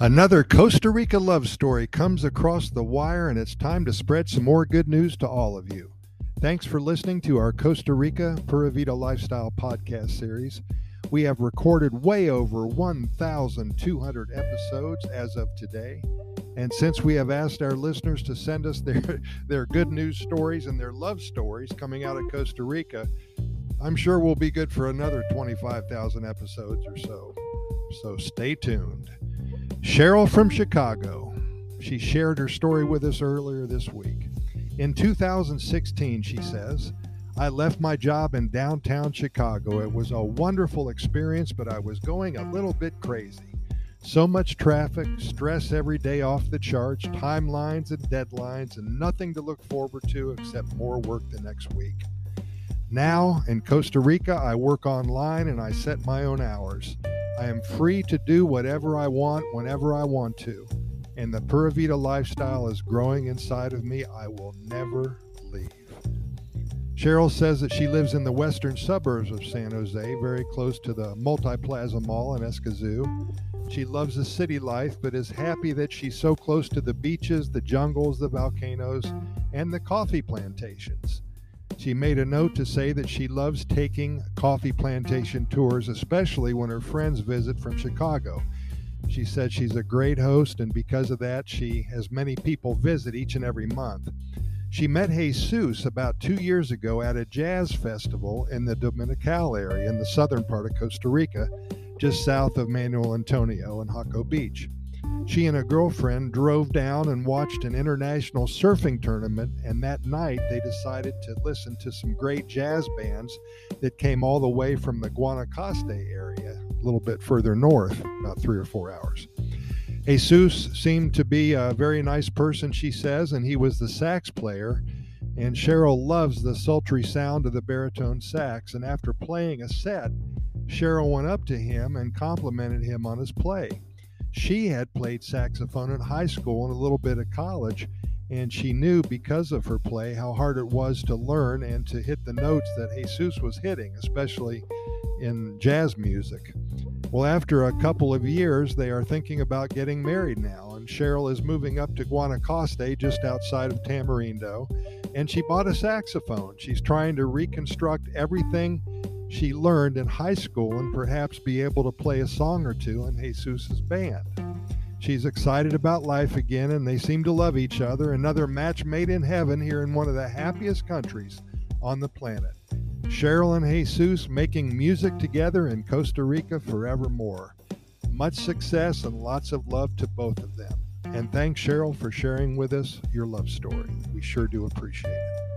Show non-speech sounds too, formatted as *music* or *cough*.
Another Costa Rica love story comes across the wire, and it's time to spread some more good news to all of you. Thanks for listening to our Costa Rica Pura Vida Lifestyle podcast series. We have recorded way over 1,200 episodes as of today. And since we have asked our listeners to send us their, *laughs* their good news stories and their love stories coming out of Costa Rica, I'm sure we'll be good for another 25,000 episodes or so. So stay tuned. Cheryl from Chicago. She shared her story with us earlier this week. In 2016, she says, I left my job in downtown Chicago. It was a wonderful experience, but I was going a little bit crazy. So much traffic, stress every day off the charts, timelines and deadlines, and nothing to look forward to except more work the next week. Now, in Costa Rica, I work online and I set my own hours. I am free to do whatever I want whenever I want to. And the Pura Vida lifestyle is growing inside of me. I will never leave. Cheryl says that she lives in the western suburbs of San Jose, very close to the Multiplaza Mall in Escazú. She loves the city life, but is happy that she's so close to the beaches, the jungles, the volcanoes, and the coffee plantations. She made a note to say that she loves taking coffee plantation tours, especially when her friends visit from Chicago. She said she's a great host, and because of that, she has many people visit each and every month. She met Jesus about two years ago at a jazz festival in the Dominical area in the southern part of Costa Rica, just south of Manuel Antonio and Jaco Beach. She and a girlfriend drove down and watched an international surfing tournament, and that night they decided to listen to some great jazz bands that came all the way from the Guanacaste area, a little bit further north, about three or four hours. Jesus seemed to be a very nice person, she says, and he was the sax player. And Cheryl loves the sultry sound of the baritone sax. And after playing a set, Cheryl went up to him and complimented him on his play. She had played saxophone in high school and a little bit of college, and she knew because of her play how hard it was to learn and to hit the notes that Jesus was hitting, especially in jazz music. Well, after a couple of years, they are thinking about getting married now, and Cheryl is moving up to Guanacaste, just outside of Tamarindo, and she bought a saxophone. She's trying to reconstruct everything she learned in high school and perhaps be able to play a song or two in Jesus's band. She's excited about life again and they seem to love each other. Another match made in heaven here in one of the happiest countries on the planet. Cheryl and Jesus making music together in Costa Rica forevermore. Much success and lots of love to both of them. And thanks, Cheryl, for sharing with us your love story. We sure do appreciate it.